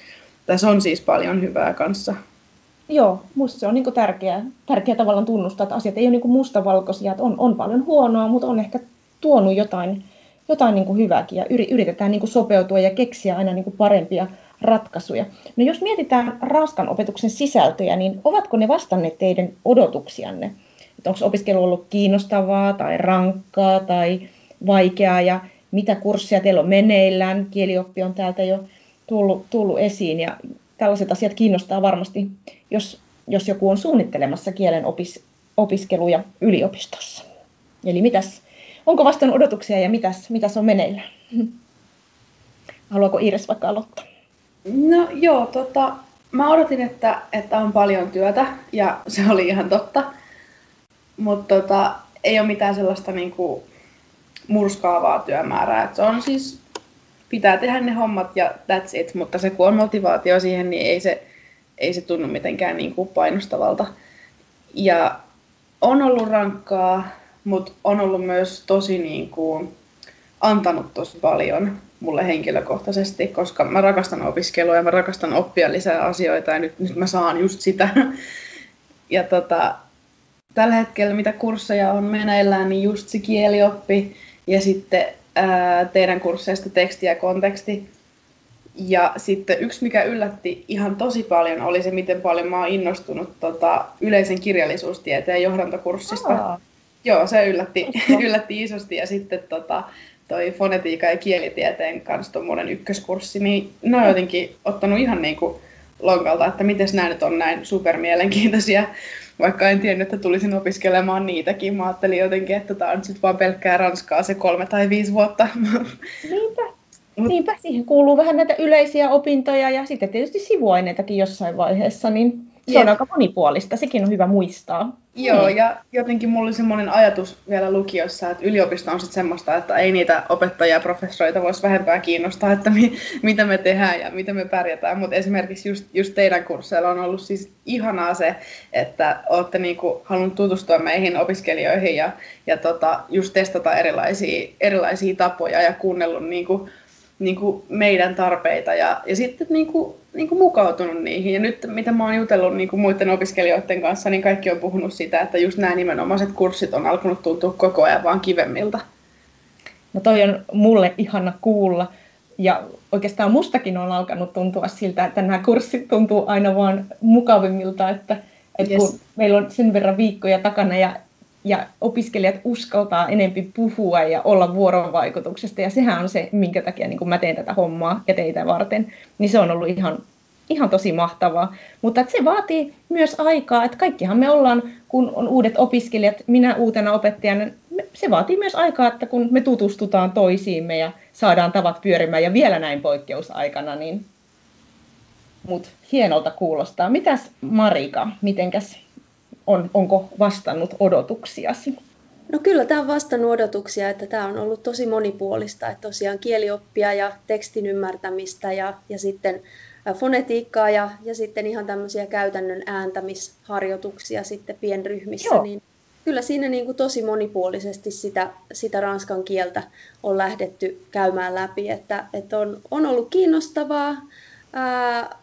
C: tässä on siis paljon hyvää kanssa.
B: Joo, minusta se on niin tärkeää, tärkeää tavallaan tunnustaa, että asiat ei ole niin mustavalkoisia, että on, on paljon huonoa, mutta on ehkä tuonut jotain, jotain niin hyvääkin ja yritetään niin sopeutua ja keksiä aina niin parempia ratkaisuja. No jos mietitään Ranskan opetuksen sisältöjä, niin ovatko ne vastanneet teidän odotuksianne? Että onko opiskelu ollut kiinnostavaa tai rankkaa tai vaikeaa ja mitä kursseja teillä on meneillään? Kielioppi on täältä jo tullut, tullut esiin ja tällaiset asiat kiinnostaa varmasti, jos, jos joku on suunnittelemassa kielen opis, opiskeluja yliopistossa. Eli mitäs, onko vastannut odotuksia ja mitäs, mitäs on meneillään? Haluaako Iires vaikka aloittaa?
C: No joo, tota, mä odotin, että, että on paljon työtä ja se oli ihan totta. Mutta tota, ei ole mitään sellaista niinku murskaavaa työmäärää. Et se on siis, pitää tehdä ne hommat ja that's it, mutta se kun on motivaatio siihen, niin ei se, ei se tunnu mitenkään niinku painostavalta. Ja on ollut rankkaa, mutta on ollut myös tosi niinku, antanut tosi paljon mulle henkilökohtaisesti, koska mä rakastan opiskelua ja mä rakastan oppia lisää asioita ja nyt, nyt mä saan just sitä. Ja tota, tällä hetkellä mitä kursseja on meneillään, niin just se kielioppi ja sitten ää, teidän kursseista teksti ja konteksti. Ja sitten yksi, mikä yllätti ihan tosi paljon, oli se, miten paljon mä oon innostunut tota, yleisen kirjallisuustieteen johdantokurssista. Aa. Joo, se yllätti, yllätti isosti. Ja sitten tota, toi fonetiikan ja kielitieteen kanssa tuommoinen ykköskurssi, niin ne on jotenkin ottanut ihan niin kuin lonkalta, että miten nämä nyt on näin supermielenkiintoisia, vaikka en tiennyt, että tulisin opiskelemaan niitäkin. Mä ajattelin jotenkin, että tämä on nyt vaan pelkkää ranskaa se kolme tai viisi vuotta.
B: Niinpä. Niinpä, siihen kuuluu vähän näitä yleisiä opintoja ja sitten tietysti sivuaineitakin jossain vaiheessa, niin se on aika monipuolista, sekin on hyvä muistaa.
C: Joo, mm. ja jotenkin mulla oli semmoinen ajatus vielä lukiossa, että yliopisto on sitten semmoista, että ei niitä opettajia ja professoreita voisi vähempää kiinnostaa, että mi- mitä me tehdään ja miten me pärjätään. Mutta esimerkiksi just, just teidän kursseilla on ollut siis ihanaa se, että olette niinku halunnut tutustua meihin opiskelijoihin ja, ja tota, just testata erilaisia, erilaisia tapoja ja kuunnellut niinku niin kuin meidän tarpeita ja, ja sitten niin kuin, niin kuin mukautunut niihin. Ja nyt mitä mä oon jutellut niin kuin muiden opiskelijoiden kanssa, niin kaikki on puhunut sitä, että just nämä nimenomaiset kurssit on alkanut tuntua koko ajan vaan kivemmilta.
B: No toi on mulle ihana kuulla. Ja oikeastaan mustakin on alkanut tuntua siltä, että nämä kurssit tuntuu aina vaan mukavimmilta, että, että yes. kun meillä on sen verran viikkoja takana ja ja opiskelijat uskaltaa enempi puhua ja olla vuorovaikutuksesta, ja sehän on se, minkä takia niin mä teen tätä hommaa ja teitä varten, niin se on ollut ihan, ihan tosi mahtavaa. Mutta että se vaatii myös aikaa, että kaikkihan me ollaan, kun on uudet opiskelijat, minä uutena opettajana, se vaatii myös aikaa, että kun me tutustutaan toisiimme ja saadaan tavat pyörimään ja vielä näin poikkeusaikana, niin mutta hienolta kuulostaa. Mitäs Marika, mitenkäs on, onko vastannut odotuksiasi?
D: No kyllä tämä on vastannut odotuksia, että tämä on ollut tosi monipuolista, että tosiaan kielioppia ja tekstin ymmärtämistä ja, ja sitten fonetiikkaa ja, ja sitten ihan tämmöisiä käytännön ääntämisharjoituksia sitten pienryhmissä, Joo. niin kyllä siinä niin kuin tosi monipuolisesti sitä, sitä ranskan kieltä on lähdetty käymään läpi, että, että on, on ollut kiinnostavaa, ää,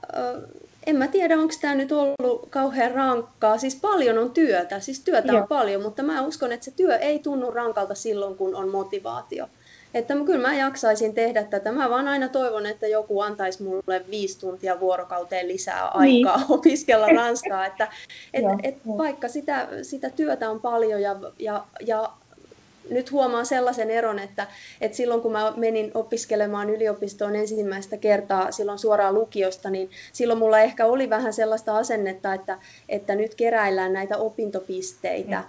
D: en mä tiedä, onko tämä nyt ollut kauhean rankkaa. Siis paljon on työtä, siis työtä Joo. on paljon, mutta mä uskon, että se työ ei tunnu rankalta silloin, kun on motivaatio. Että kyllä mä jaksaisin tehdä tätä. Mä vaan aina toivon, että joku antaisi mulle viisi tuntia vuorokauteen lisää aikaa niin. opiskella ranskaa. Että et, et vaikka sitä, sitä työtä on paljon ja, ja, ja nyt huomaan sellaisen eron, että, että silloin kun mä menin opiskelemaan yliopistoon ensimmäistä kertaa silloin suoraan lukiosta, niin silloin mulla ehkä oli vähän sellaista asennetta, että, että nyt keräillään näitä opintopisteitä.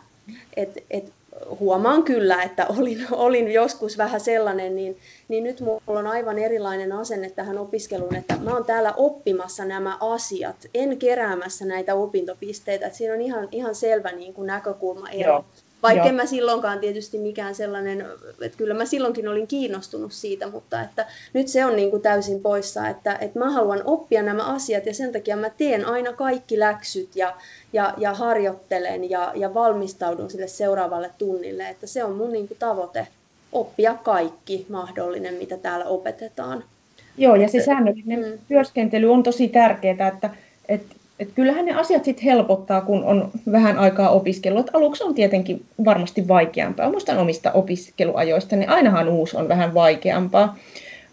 D: Et, et, huomaan kyllä, että olin, olin joskus vähän sellainen, niin, niin nyt mulla on aivan erilainen asenne tähän opiskeluun, että mä oon täällä oppimassa nämä asiat, en keräämässä näitä opintopisteitä. Et siinä on ihan, ihan selvä niin kuin näkökulma ero. Joo Vaikka en mä silloinkaan tietysti mikään sellainen, että kyllä mä silloinkin olin kiinnostunut siitä, mutta että nyt se on niin kuin täysin poissa, että, että mä haluan oppia nämä asiat ja sen takia mä teen aina kaikki läksyt ja, ja, ja harjoittelen ja, ja valmistaudun sille seuraavalle tunnille, että se on mun niin kuin tavoite oppia kaikki mahdollinen, mitä täällä opetetaan.
B: Joo, ja se säännöllinen mm. työskentely on tosi tärkeää, että, että et kyllähän ne asiat sitten helpottaa, kun on vähän aikaa opiskellut. Aluksi on tietenkin varmasti vaikeampaa. Muistan omista opiskeluajoista, niin ainahan uusi on vähän vaikeampaa.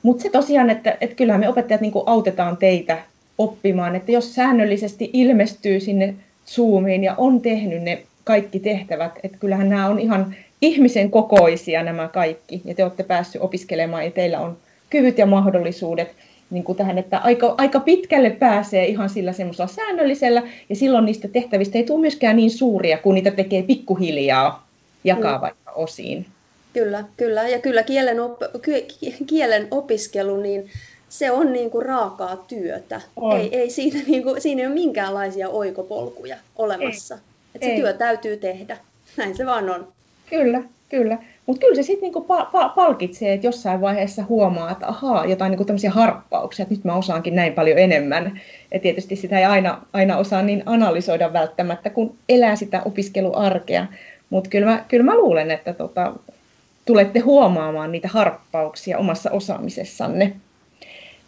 B: Mutta se tosiaan, että, että kyllähän me opettajat niin autetaan teitä oppimaan, että jos säännöllisesti ilmestyy sinne Zoomiin ja on tehnyt ne kaikki tehtävät, että kyllähän nämä on ihan ihmisen kokoisia nämä kaikki, ja te olette päässyt opiskelemaan ja teillä on kyvyt ja mahdollisuudet niin kuin tähän, että aika, aika pitkälle pääsee ihan sillä semmoisella säännöllisellä, ja silloin niistä tehtävistä ei tule myöskään niin suuria, kun niitä tekee pikkuhiljaa jakaa mm. vaikka osiin.
D: Kyllä, kyllä. Ja kyllä kielen, op, kielen opiskelu, niin se on niin kuin raakaa työtä. On. Ei, ei siinä, niin kuin, siinä ei ole minkäänlaisia oikopolkuja olemassa. Ei. Et se ei. työ täytyy tehdä. Näin se vaan on.
B: Kyllä, kyllä. Mutta kyllä se sitten niinku pa- pa- palkitsee, että jossain vaiheessa huomaa, että ahaa, jotain niinku tämmöisiä harppauksia, että nyt mä osaankin näin paljon enemmän. Ja tietysti sitä ei aina, aina osaa niin analysoida välttämättä, kun elää sitä opiskeluarkea. Mutta kyllä mä, kyllä mä luulen, että tota, tulette huomaamaan niitä harppauksia omassa osaamisessanne.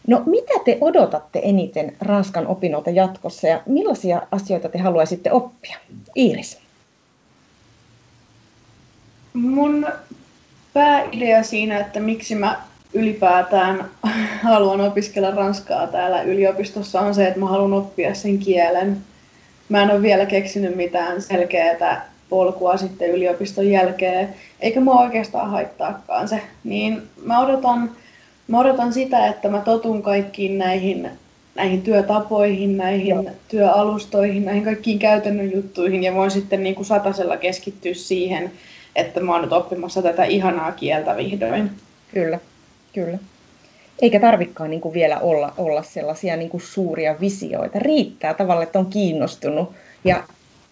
B: No mitä te odotatte eniten Ranskan opinnolta jatkossa ja millaisia asioita te haluaisitte oppia? Iiris.
C: Mun pääidea siinä, että miksi mä ylipäätään haluan opiskella ranskaa täällä yliopistossa on se, että mä haluan oppia sen kielen. Mä en ole vielä keksinyt mitään selkeää polkua sitten yliopiston jälkeen, eikä mua oikeastaan haittaakaan se. Niin mä odotan, mä odotan sitä, että mä totun kaikkiin näihin, näihin työtapoihin, näihin Joo. työalustoihin, näihin kaikkiin käytännön juttuihin ja voin sitten niin kuin satasella keskittyä siihen, että mä oon nyt oppimassa tätä ihanaa kieltä vihdoin.
B: Kyllä, kyllä. Eikä tarvikaan niin kuin vielä olla, olla sellaisia niin kuin suuria visioita. Riittää tavallaan, että on kiinnostunut. Ja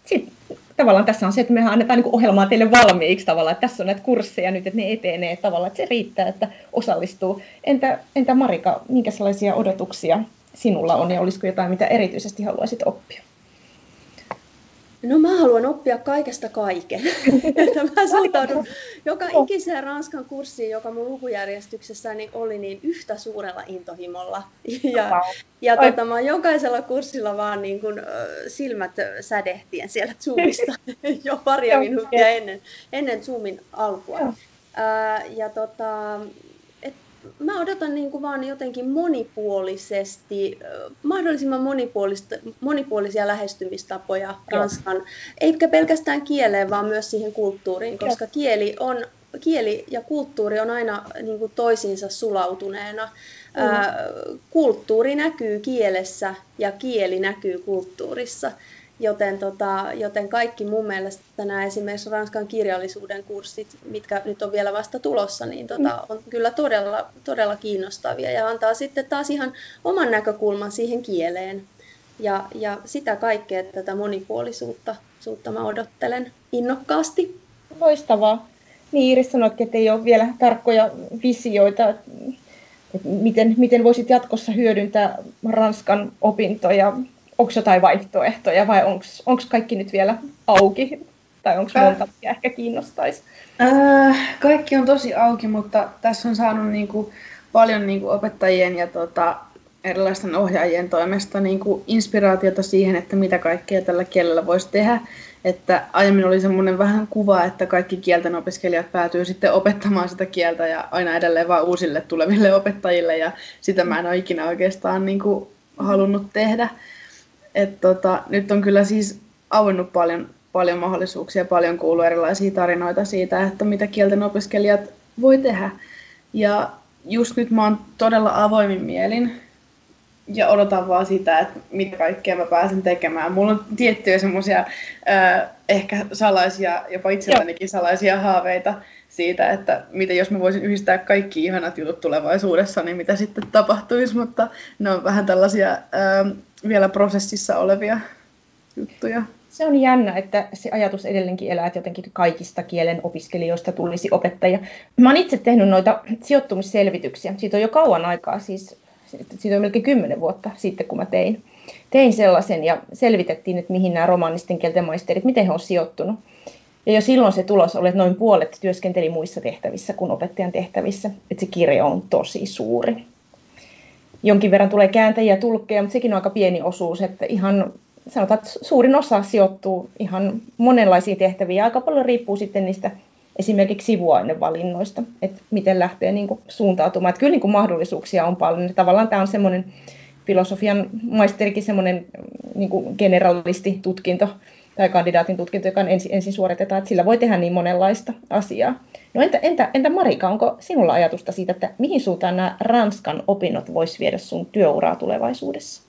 B: sit, tavallaan tässä on se, että me annetaan niin ohjelmaa teille valmiiksi tavallaan, että tässä on näitä kursseja nyt, että ne etenee tavallaan, että se riittää, että osallistuu. Entä, entä Marika, minkä sellaisia odotuksia sinulla on ja olisiko jotain, mitä erityisesti haluaisit oppia?
D: No mä haluan oppia kaikesta kaiken. mä suhtaudun joka ikiseen Ranskan kurssiin, joka mun lukujärjestyksessäni niin oli niin yhtä suurella intohimolla. Ja, ja tota, mä jokaisella kurssilla vaan niin kun, silmät sädehtien siellä Zoomista. Jo paria minuuttia ennen, ennen Zoomin alkua. Ää, ja tota, mä odotan niin kuin vaan jotenkin monipuolisesti, mahdollisimman monipuolista, monipuolisia lähestymistapoja Joo. Ranskan, eikä pelkästään kieleen, vaan myös siihen kulttuuriin, koska Joo. kieli, on, kieli ja kulttuuri on aina niin kuin toisiinsa sulautuneena. Mm. Ää, kulttuuri näkyy kielessä ja kieli näkyy kulttuurissa. Joten, tota, joten kaikki mun mielestä nämä esimerkiksi Ranskan kirjallisuuden kurssit, mitkä nyt on vielä vasta tulossa, niin tota, mm. on kyllä todella, todella kiinnostavia ja antaa sitten taas ihan oman näkökulman siihen kieleen. Ja, ja sitä kaikkea tätä monipuolisuutta suutta mä odottelen innokkaasti.
B: Loistavaa. Niin Iiris sanoitkin, että ei ole vielä tarkkoja visioita, että miten, miten voisit jatkossa hyödyntää Ranskan opintoja onko jotain vaihtoehtoja vai onko kaikki nyt vielä auki? Tai onko monta, mikä ehkä kiinnostaisi?
C: Äh, kaikki on tosi auki, mutta tässä on saanut niinku paljon niinku opettajien ja tota, erilaisten ohjaajien toimesta niinku inspiraatiota siihen, että mitä kaikkea tällä kielellä voisi tehdä. Että aiemmin oli semmoinen vähän kuva, että kaikki kielten opiskelijat päätyy sitten opettamaan sitä kieltä ja aina edelleen vaan uusille tuleville opettajille ja sitä mä en ole ikinä oikeastaan niinku halunnut tehdä. Et tota, nyt on kyllä siis avannut paljon, paljon mahdollisuuksia, paljon kuuluu erilaisia tarinoita siitä, että mitä kielten opiskelijat voi tehdä. Ja just nyt mä oon todella avoimin mielin ja odotan vaan sitä, että mitä kaikkea mä pääsen tekemään. Mulla on tiettyjä semmoisia ehkä salaisia, jopa itsellänikin salaisia haaveita siitä, että mitä jos mä voisin yhdistää kaikki ihanat jutut tulevaisuudessa, niin mitä sitten tapahtuisi, mutta ne on vähän tällaisia ää, vielä prosessissa olevia juttuja.
B: se on jännä, että se ajatus edelleenkin elää, että jotenkin kaikista kielen opiskelijoista tulisi opettajia. Mä oon itse tehnyt noita sijoittumisselvityksiä. Siitä on jo kauan aikaa, siis siitä on melkein kymmenen vuotta sitten, kun mä tein, tein sellaisen ja selvitettiin, että mihin nämä romanisten kielten maisterit, miten he on sijoittunut. Ja jo silloin se tulos oli, että noin puolet työskenteli muissa tehtävissä kuin opettajan tehtävissä. Että se kirjo on tosi suuri. Jonkin verran tulee kääntäjiä ja tulkkeja, mutta sekin on aika pieni osuus, että ihan sanotaan, että suurin osa sijoittuu ihan monenlaisiin tehtäviin. Aika paljon riippuu sitten niistä esimerkiksi sivuainevalinnoista, että miten lähtee niin kuin suuntautumaan. Että kyllä niin kuin mahdollisuuksia on paljon. Tavallaan tämä on semmoinen filosofian maisterikin semmoinen niin kuin generalistitutkinto tai kandidaatin tutkinto, joka ensin, ensin suoritetaan, että sillä voi tehdä niin monenlaista asiaa. No entä, entä, entä Marika, onko sinulla ajatusta siitä, että mihin suuntaan nämä Ranskan opinnot voisi viedä sun työuraa tulevaisuudessa?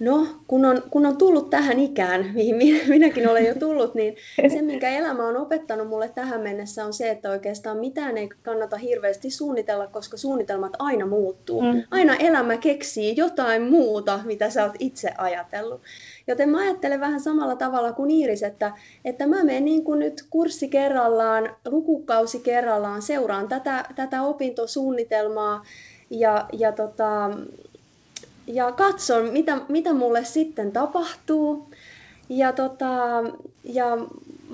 D: No, kun on, kun on tullut tähän ikään, mihin minäkin olen jo tullut, niin se, minkä elämä on opettanut mulle tähän mennessä, on se, että oikeastaan mitään ei kannata hirveästi suunnitella, koska suunnitelmat aina muuttuu. Mm. Aina elämä keksii jotain muuta, mitä sä oot itse ajatellut. Joten mä ajattelen vähän samalla tavalla kuin Iiris, että, että mä menen niin kuin nyt kurssi kerrallaan, lukukausi kerrallaan, seuraan tätä, tätä opintosuunnitelmaa ja, ja tota, ja katson, mitä, mitä mulle sitten tapahtuu. Ja, tota, ja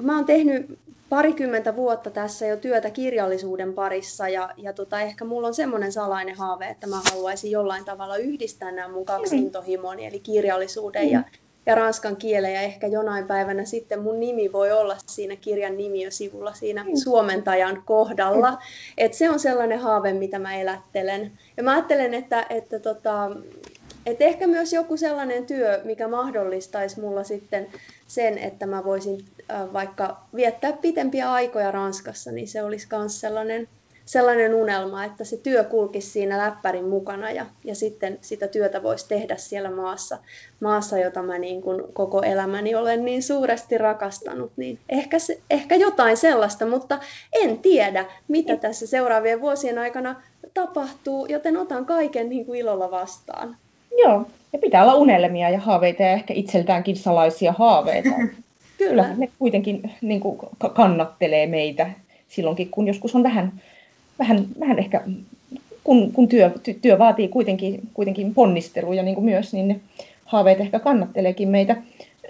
D: mä oon tehnyt parikymmentä vuotta tässä jo työtä kirjallisuuden parissa ja, ja tota, ehkä mulla on semmoinen salainen haave, että mä haluaisin jollain tavalla yhdistää nämä mun kaksi mm. intohimoni, eli kirjallisuuden mm. ja, ja ranskan kielen ja ehkä jonain päivänä sitten mun nimi voi olla siinä kirjan sivulla siinä mm. suomentajan kohdalla. Et se on sellainen haave, mitä mä elättelen. Ja mä ajattelen, että, että tota, et ehkä myös joku sellainen työ, mikä mahdollistaisi mulla sitten sen, että mä voisin äh, vaikka viettää pitempiä aikoja Ranskassa, niin se olisi myös sellainen, sellainen unelma, että se työ kulkisi siinä läppärin mukana ja, ja sitten sitä työtä voisi tehdä siellä maassa, maassa jota mä niin kuin koko elämäni olen niin suuresti rakastanut. Niin ehkä, se, ehkä jotain sellaista, mutta en tiedä, mitä tässä seuraavien vuosien aikana tapahtuu, joten otan kaiken niin kuin ilolla vastaan.
B: Joo, ja pitää olla unelmia ja haaveita ja ehkä itseltäänkin salaisia haaveita. Kyllä. ne kuitenkin niin kuin, kannattelee meitä silloinkin, kun joskus on vähän, vähän, vähän ehkä, kun, kun työ, työ vaatii kuitenkin, kuitenkin ponnisteluja niin kuin myös, niin ne haaveet ehkä kannatteleekin meitä.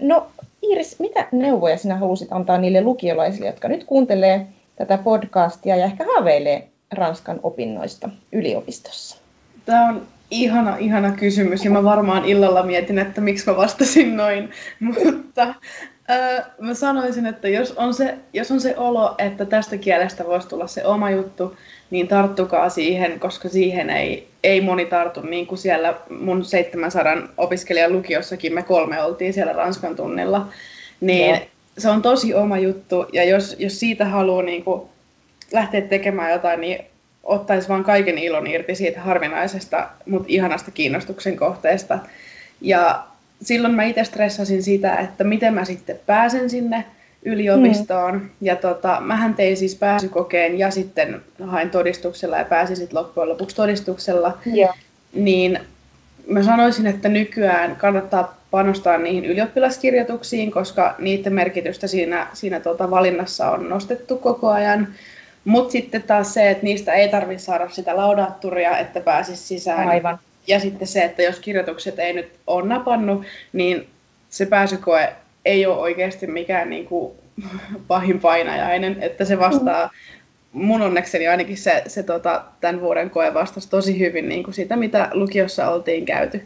B: No Iiris, mitä neuvoja sinä halusit antaa niille lukiolaisille, jotka nyt kuuntelee tätä podcastia ja ehkä haaveilee Ranskan opinnoista yliopistossa?
C: Tämä on ihana, ihana kysymys ja mä varmaan illalla mietin, että miksi mä vastasin noin, mutta öö, mä sanoisin, että jos on, se, jos on se olo, että tästä kielestä voisi tulla se oma juttu, niin tarttukaa siihen, koska siihen ei, ei moni tartu, niin kuin siellä mun 700 opiskelijan lukiossakin me kolme oltiin siellä Ranskan tunnilla, niin Joo. se on tosi oma juttu ja jos, jos siitä haluaa niin kuin lähteä tekemään jotain, niin ottaisi vaan kaiken ilon irti siitä harvinaisesta, mutta ihanasta kiinnostuksen kohteesta. Ja silloin mä itse stressasin sitä, että miten mä sitten pääsen sinne yliopistoon. Mm. Ja tota, mähän tein siis pääsykokeen ja sitten hain todistuksella ja pääsin sitten loppujen lopuksi todistuksella. Yeah. Niin mä sanoisin, että nykyään kannattaa panostaa niihin ylioppilaskirjoituksiin, koska niiden merkitystä siinä, siinä tota valinnassa on nostettu koko ajan. Mutta sitten taas se, että niistä ei tarvitse saada sitä laudaatturia, että pääsisi sisään.
B: Aivan.
C: Ja sitten se, että jos kirjoitukset ei nyt ole napannut, niin se pääsykoe ei ole oikeasti mikään niin kuin pahin painajainen, että se vastaa, mun onnekseni ainakin se, se tota, tämän vuoden koe vastasi tosi hyvin niin kuin sitä, mitä lukiossa oltiin käyty.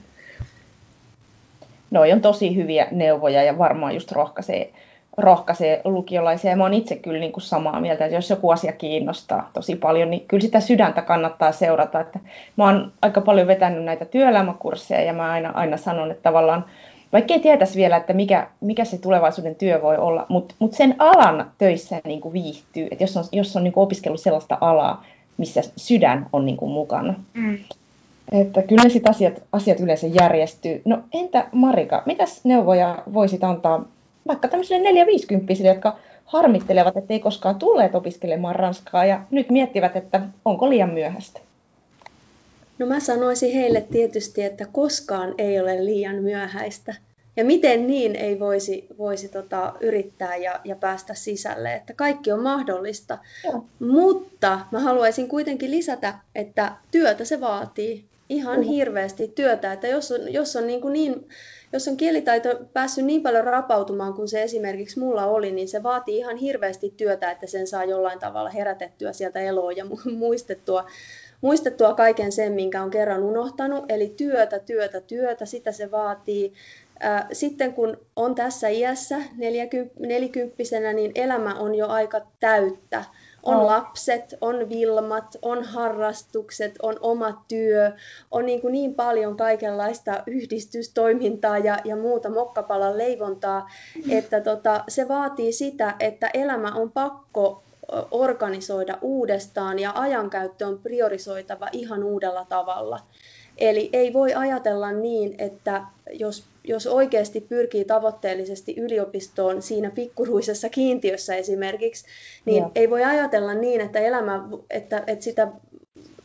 B: Noi on tosi hyviä neuvoja ja varmaan just rohkaisee rohkaisee lukiolaisia. Ja mä oon itse kyllä niin kuin samaa mieltä, että jos joku asia kiinnostaa tosi paljon, niin kyllä sitä sydäntä kannattaa seurata. Että mä oon aika paljon vetänyt näitä työelämäkursseja ja mä aina, aina sanon, että tavallaan vaikka ei tietäisi vielä, että mikä, mikä se tulevaisuuden työ voi olla, mutta mut sen alan töissä niin kuin viihtyy, että jos on, jos on niin kuin opiskellut sellaista alaa, missä sydän on niin kuin mukana. Mm. Että kyllä ne sit asiat, asiat yleensä järjestyy. No entä Marika, mitäs neuvoja voisit antaa vaikka tämmöisille neljä-viisikymppisille, jotka harmittelevat, että ei koskaan tulleet opiskelemaan ranskaa ja nyt miettivät, että onko liian myöhäistä?
D: No mä sanoisin heille tietysti, että koskaan ei ole liian myöhäistä. ja miten niin ei voisi, voisi tota, yrittää ja, ja päästä sisälle, että kaikki on mahdollista. Joo. Mutta mä haluaisin kuitenkin lisätä, että työtä se vaatii ihan hirveästi työtä, että jos on, jos on niin, kuin niin jos on kielitaito päässyt niin paljon rapautumaan kuin se esimerkiksi mulla oli, niin se vaatii ihan hirveästi työtä, että sen saa jollain tavalla herätettyä sieltä eloa ja muistettua, muistettua kaiken sen, minkä on kerran unohtanut. Eli työtä, työtä, työtä, sitä se vaatii. Sitten kun on tässä iässä nelikymppisenä, niin elämä on jo aika täyttä on oh. lapset, on vilmat, on harrastukset, on oma työ, on niin, kuin niin paljon kaikenlaista yhdistystoimintaa ja, ja muuta mokkapalan leivontaa, että tota, se vaatii sitä, että elämä on pakko organisoida uudestaan ja ajankäyttö on priorisoitava ihan uudella tavalla. Eli ei voi ajatella niin, että jos, jos oikeasti pyrkii tavoitteellisesti yliopistoon siinä pikkuruisessa kiintiössä esimerkiksi, niin Joo. ei voi ajatella niin, että, elämä, että, että sitä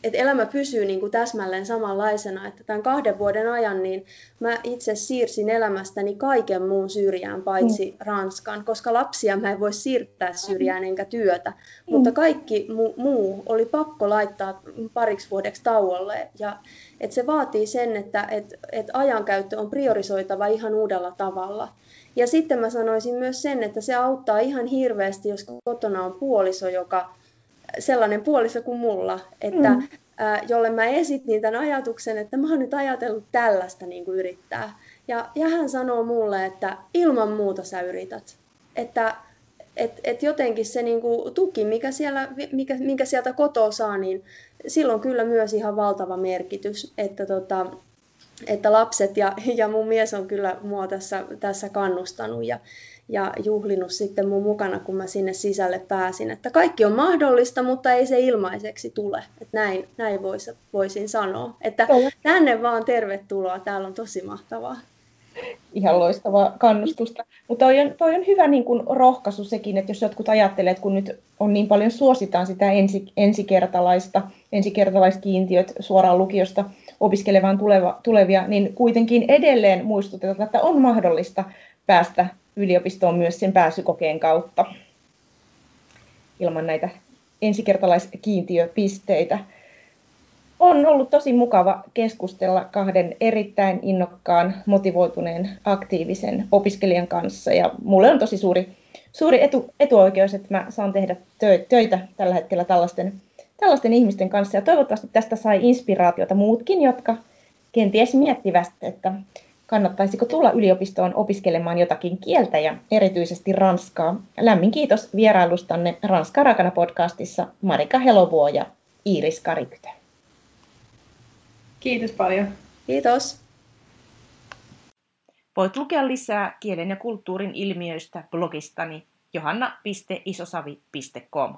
D: että elämä pysyy niin kuin täsmälleen samanlaisena, että tämän kahden vuoden ajan niin mä itse siirsin elämästäni kaiken muun syrjään paitsi mm. Ranskan, koska lapsia mä en voi siirtää syrjään enkä työtä, mm. mutta kaikki mu- muu oli pakko laittaa pariksi vuodeksi tauolle ja että se vaatii sen, että et, et ajankäyttö on priorisoitava ihan uudella tavalla. Ja sitten mä sanoisin myös sen, että se auttaa ihan hirveästi, jos kotona on puoliso, joka sellainen puoliso kuin mulla, että mm. ää, jolle mä esitin tämän ajatuksen, että mä oon nyt ajatellut tällaista niin kuin yrittää. Ja, ja hän sanoo mulle, että ilman muuta sä yrität. Että et, et jotenkin se niin kuin, tuki, mikä, siellä, mikä, minkä sieltä kotoa saa, niin silloin kyllä myös ihan valtava merkitys. Että, tota, että lapset ja, ja mun mies on kyllä mua tässä, tässä kannustanut. Ja, ja juhlinut sitten mun mukana, kun mä sinne sisälle pääsin. Että kaikki on mahdollista, mutta ei se ilmaiseksi tule. Että näin, näin vois, voisin sanoa. Että tänne vaan tervetuloa, täällä on tosi mahtavaa.
B: Ihan loistavaa kannustusta. Mutta toi on, toi on hyvä niin kuin rohkaisu sekin, että jos jotkut ajattelee, että kun nyt on niin paljon suositaan sitä ensi, ensikertalaista, ensikertalaiskiintiöt suoraan lukiosta opiskelemaan tuleva, tulevia, niin kuitenkin edelleen muistutetaan, että on mahdollista päästä yliopistoon myös sen pääsykokeen kautta ilman näitä ensikertalaiskiintiöpisteitä. On ollut tosi mukava keskustella kahden erittäin innokkaan, motivoituneen, aktiivisen opiskelijan kanssa. Ja mulle on tosi suuri, suuri etu, etuoikeus, että mä saan tehdä töitä tällä hetkellä tällaisten, tällaisten ihmisten kanssa. Ja toivottavasti tästä sai inspiraatiota muutkin, jotka kenties miettivät, että kannattaisiko tulla yliopistoon opiskelemaan jotakin kieltä ja erityisesti ranskaa. Lämmin kiitos vierailustanne Ranska Rakana podcastissa Marika Helovuo ja Iiris Karikytö.
C: Kiitos paljon.
D: Kiitos.
A: Voit lukea lisää kielen ja kulttuurin ilmiöistä blogistani johanna.isosavi.com.